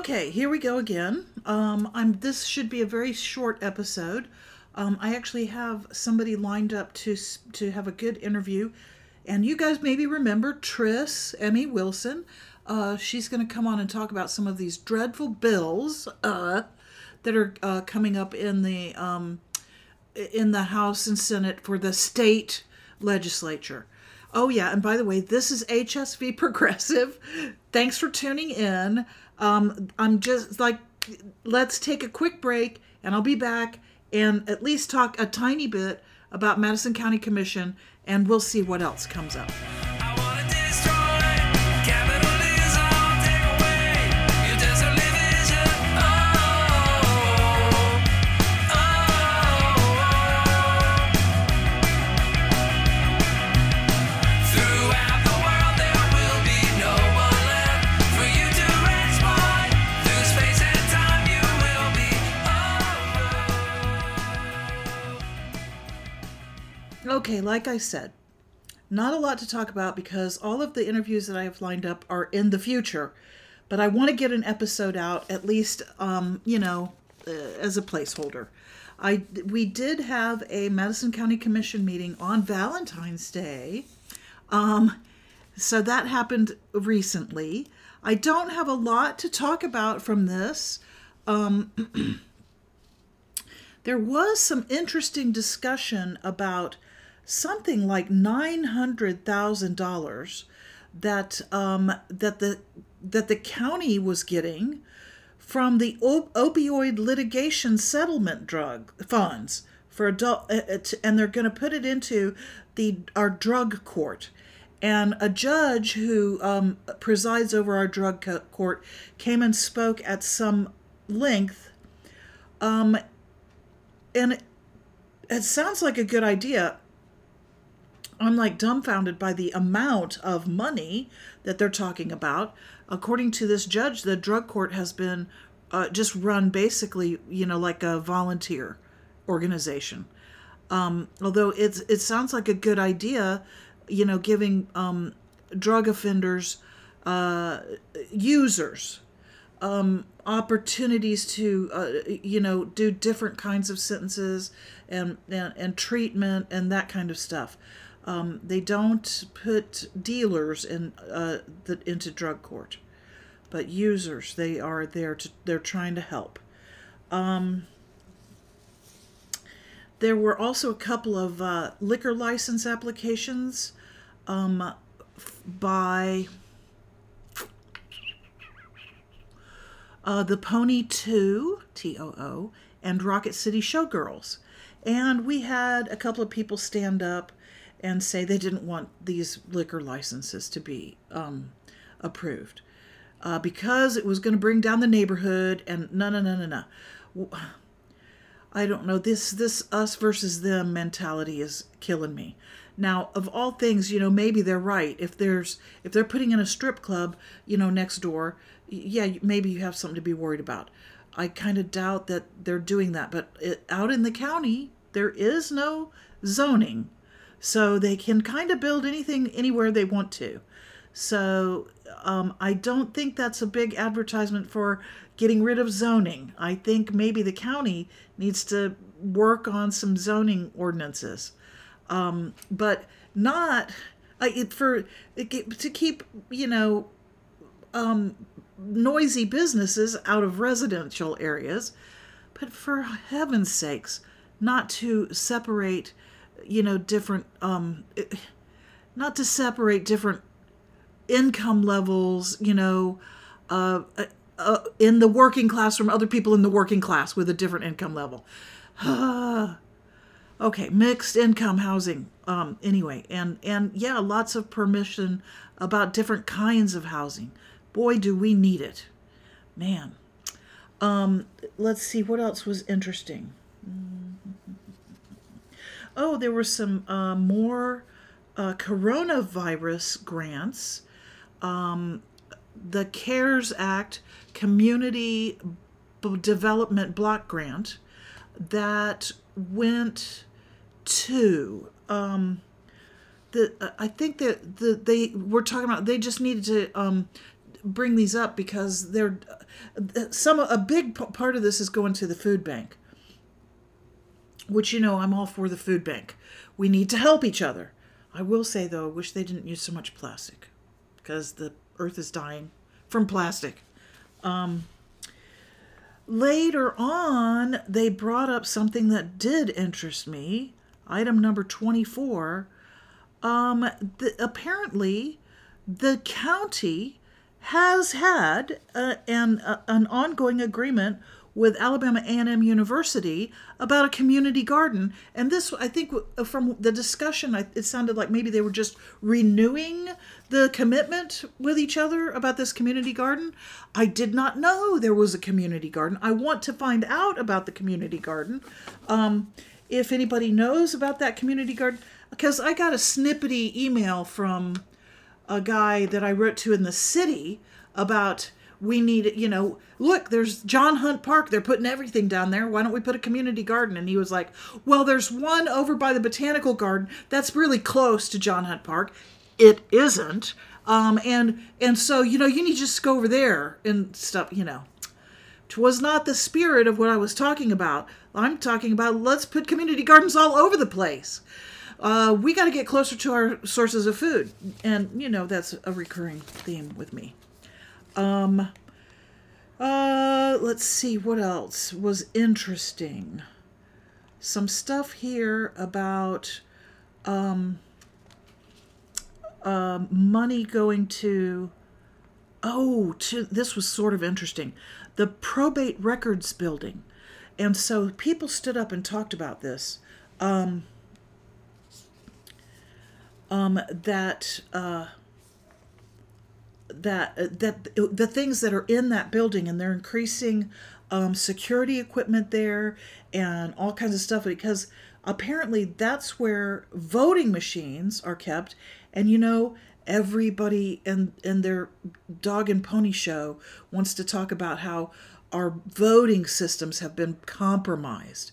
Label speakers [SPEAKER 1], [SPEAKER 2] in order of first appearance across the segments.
[SPEAKER 1] Okay, here we go again. Um, I'm. This should be a very short episode. Um, I actually have somebody lined up to to have a good interview, and you guys maybe remember Tris Emmy Wilson. Uh, she's going to come on and talk about some of these dreadful bills uh, that are uh, coming up in the um, in the House and Senate for the state legislature. Oh, yeah, and by the way, this is HSV Progressive. Thanks for tuning in. Um, I'm just like, let's take a quick break and I'll be back and at least talk a tiny bit about Madison County Commission and we'll see what else comes up. Like I said, not a lot to talk about because all of the interviews that I have lined up are in the future. But I want to get an episode out at least, um, you know, uh, as a placeholder. I we did have a Madison County Commission meeting on Valentine's Day. Um, so that happened recently. I don't have a lot to talk about from this. Um, there was some interesting discussion about something like nine hundred thousand dollars that um, that the that the county was getting from the op- opioid litigation settlement drug funds for adult, uh, uh, and they're going to put it into the our drug court. And a judge who um, presides over our drug co- court came and spoke at some length um, and it, it sounds like a good idea. I'm like dumbfounded by the amount of money that they're talking about. According to this judge, the drug court has been uh, just run basically, you know, like a volunteer organization. Um, although it's it sounds like a good idea, you know, giving um, drug offenders, uh, users, um, opportunities to uh, you know do different kinds of sentences and, and and treatment and that kind of stuff. Um, they don't put dealers in uh, the, into drug court, but users they are there to they're trying to help. Um, there were also a couple of uh, liquor license applications um, by uh, the Pony Too, T O O, and Rocket City Showgirls. And we had a couple of people stand up and say they didn't want these liquor licenses to be um, approved uh, because it was going to bring down the neighborhood and no, no, no, no, no. i don't know. This this us versus them mentality is killing me. Now, of all things, you know, maybe they're right. If there's if they're putting in a strip club, you know, next door, yeah, maybe you have something to be worried about. I kind of doubt that they're doing that, but it, out in the county, there is no zoning, so they can kind of build anything anywhere they want to. So um, I don't think that's a big advertisement for getting rid of zoning. I think maybe the county needs to work on some zoning ordinances, um, but not uh, it, for it, to keep you know um, noisy businesses out of residential areas. But for heaven's sakes, not to separate, you know, different, um, not to separate different income levels, you know, uh, uh, uh, in the working class from other people in the working class with a different income level. okay, mixed income housing. Um, anyway, and and yeah, lots of permission about different kinds of housing. Boy, do we need it, man. Um, let's see what else was interesting. Oh, there were some uh, more uh, coronavirus grants. Um, the CARES Act Community B- Development Block Grant that went to um, the. uh, I think that the they were talking about. They just needed to um, bring these up because they're some a big p- part of this is going to the food bank, which you know I'm all for the food bank. We need to help each other. I will say though, I wish they didn't use so much plastic, because the earth is dying from plastic. Um, later on, they brought up something that did interest me. Item number 24. Um, the, apparently, the county has had uh, an, uh, an ongoing agreement with Alabama A&M University about a community garden. And this, I think, from the discussion, it sounded like maybe they were just renewing the commitment with each other about this community garden. I did not know there was a community garden. I want to find out about the community garden. Um, if anybody knows about that community garden, because I got a snippety email from a guy that I wrote to in the city about we need you know look there's John Hunt Park they're putting everything down there why don't we put a community garden and he was like well there's one over by the botanical garden that's really close to John Hunt Park it isn't um and and so you know you need to just go over there and stuff you know Twas not the spirit of what I was talking about. I'm talking about let's put community gardens all over the place. Uh, we got to get closer to our sources of food, and you know that's a recurring theme with me. Um, uh, let's see what else was interesting. Some stuff here about um, um, money going to oh to this was sort of interesting the probate records building and so people stood up and talked about this um, um, that uh, that uh, that the things that are in that building and they're increasing um, security equipment there and all kinds of stuff because apparently that's where voting machines are kept. And you know everybody in in their dog and pony show wants to talk about how our voting systems have been compromised.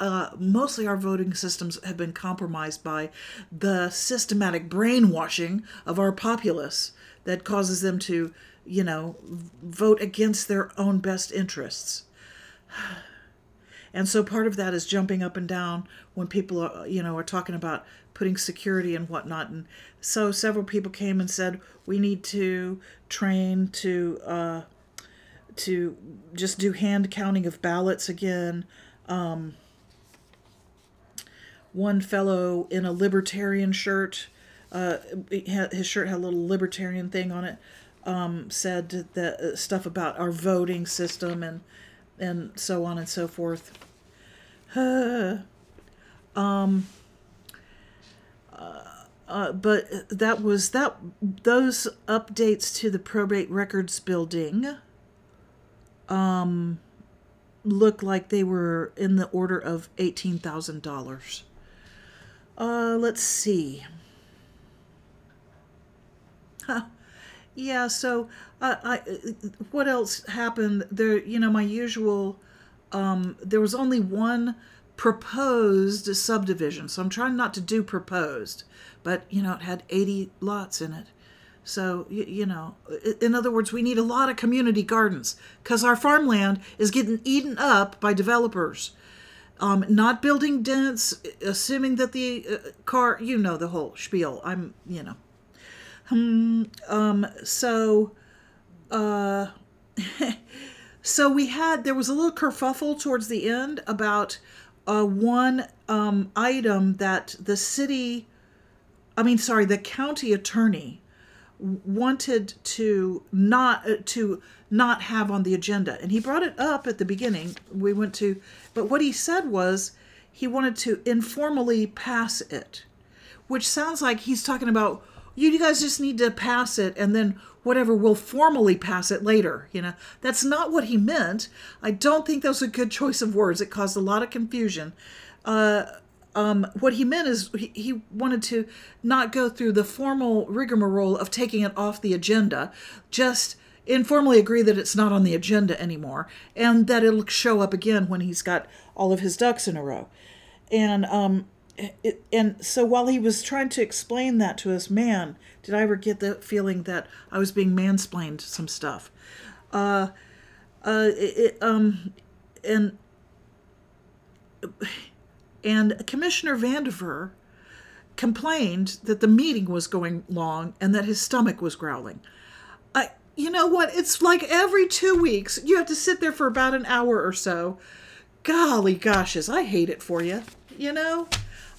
[SPEAKER 1] Uh, mostly our voting systems have been compromised by the systematic brainwashing of our populace that causes them to, you know, vote against their own best interests. And so part of that is jumping up and down when people are, you know, are talking about putting security and whatnot. And so several people came and said we need to train to uh, to just do hand counting of ballots again. Um, one fellow in a libertarian shirt, uh, his shirt had a little libertarian thing on it, um, said that uh, stuff about our voting system and and so on and so forth. um, Uh, but that was that those updates to the probate records building um look like they were in the order of $18,000. Uh let's see. Yeah, so uh, I what else happened there you know my usual um there was only one proposed subdivision. So I'm trying not to do proposed, but you know it had 80 lots in it. So, you, you know, in other words, we need a lot of community gardens because our farmland is getting eaten up by developers. Um, not building dense, assuming that the uh, car, you know, the whole spiel. I'm, you know. Hmm, um, so, uh, so we had, there was a little kerfuffle towards the end about uh, one um, item that the city, I mean, sorry, the county attorney wanted to not uh, to not have on the agenda. And he brought it up at the beginning. We went to but what he said was he wanted to informally pass it which sounds like he's talking about you guys just need to pass it and then whatever we'll formally pass it later you know? That's not what he meant. I don't think that was a good choice of words. It caused a lot of confusion. Uh, um, what he meant is he, he wanted to not go through the formal rigmarole of taking it off the agenda, just informally agree that it's not on the agenda anymore and that it'll show up again when he's got all of his ducks in a row. And um, it, and so while he was trying to explain that to us, man, did I ever get the feeling that I was being mansplained some stuff. Uh, uh, it, um, and and Commissioner Vandiver complained that the meeting was going long and that his stomach was growling. I, you know what? It's like every two weeks you have to sit there for about an hour or so. Golly goshes, I hate it for you. You know,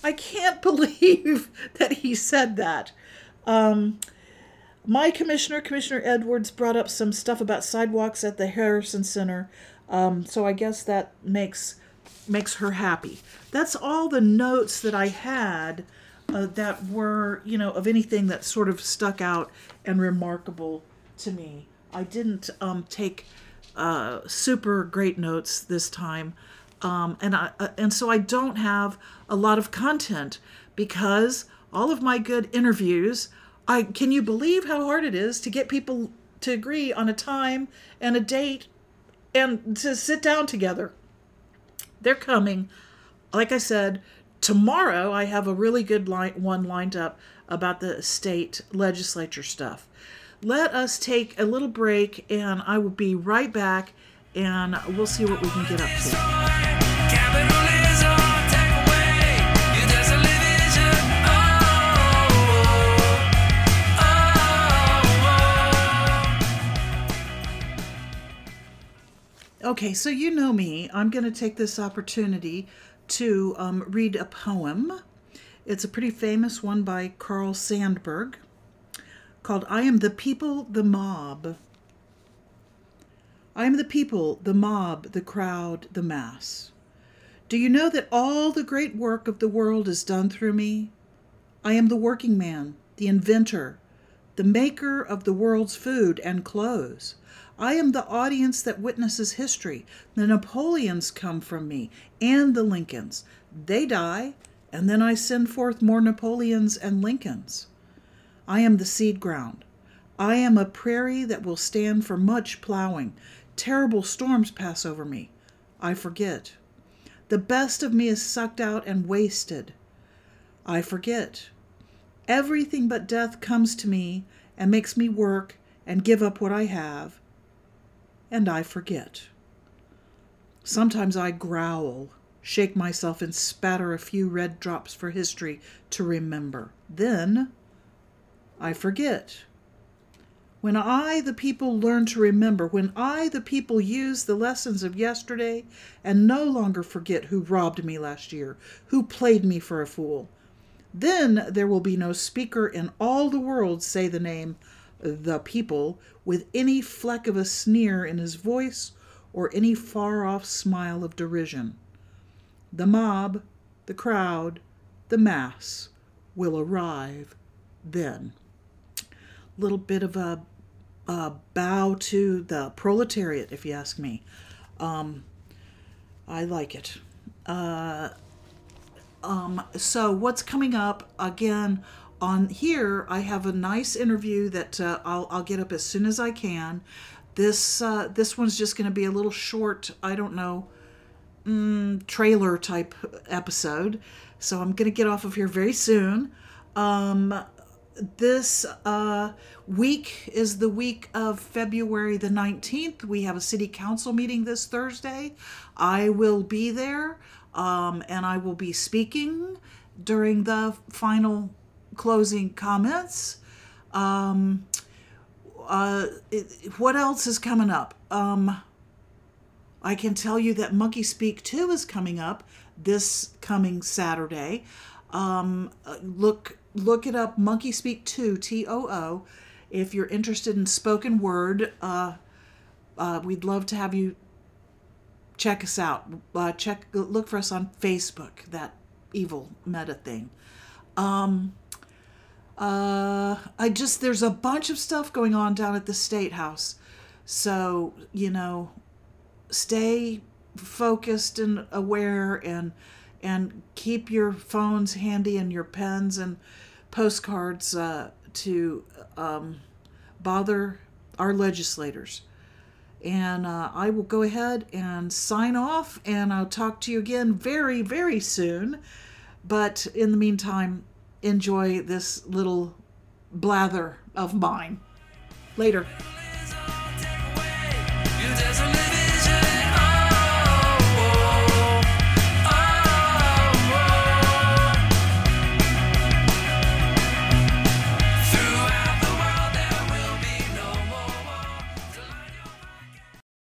[SPEAKER 1] I can't believe that he said that. Um, my commissioner, Commissioner Edwards, brought up some stuff about sidewalks at the Harrison Center. Um, so I guess that makes makes her happy. That's all the notes that I had uh, that were, you know, of anything that sort of stuck out and remarkable to me. I didn't um, take uh, super great notes this time, um, and I uh, and so I don't have a lot of content because all of my good interviews. I can you believe how hard it is to get people to agree on a time and a date and to sit down together. They're coming. Like I said, tomorrow I have a really good line, one lined up about the state legislature stuff. Let us take a little break and I will be right back and we'll see what we can get up to. Okay, so you know me. I'm going to take this opportunity to um, read a poem. It's a pretty famous one by Carl Sandburg called I Am the People, the Mob. I am the people, the mob, the crowd, the mass. Do you know that all the great work of the world is done through me? I am the working man, the inventor, the maker of the world's food and clothes. I am the audience that witnesses history. The Napoleons come from me, and the Lincolns. They die, and then I send forth more Napoleons and Lincolns. I am the seed ground. I am a prairie that will stand for much plowing. Terrible storms pass over me. I forget. The best of me is sucked out and wasted. I forget. Everything but death comes to me and makes me work and give up what I have, and I forget. Sometimes I growl, shake myself, and spatter a few red drops for history to remember. Then I forget. When I, the people, learn to remember, when I, the people, use the lessons of yesterday and no longer forget who robbed me last year, who played me for a fool, then there will be no speaker in all the world say the name the people with any fleck of a sneer in his voice or any far off smile of derision. The mob, the crowd, the mass will arrive then. Little bit of a, a bow to the proletariat, if you ask me. Um, I like it. Uh, um, so what's coming up again on here? I have a nice interview that uh, I'll, I'll get up as soon as I can. This uh, this one's just going to be a little short. I don't know mm, trailer type episode. So I'm going to get off of here very soon. Um, this uh, week is the week of February the 19th. We have a city council meeting this Thursday. I will be there um, and I will be speaking during the final closing comments. Um, uh, it, what else is coming up? Um, I can tell you that Monkey Speak Too is coming up this coming Saturday. Um, uh, look look it up, Monkey Speak Too, T O O. If you're interested in spoken word, uh, uh, we'd love to have you check us out. Uh, check look for us on Facebook, that evil meta thing. Um, uh, I just there's a bunch of stuff going on down at the state house, so you know, stay focused and aware and and keep your phones handy and your pens and postcards uh, to um, bother our legislators. And uh, I will go ahead and sign off, and I'll talk to you again very, very soon. But in the meantime, enjoy this little blather of mine. Later.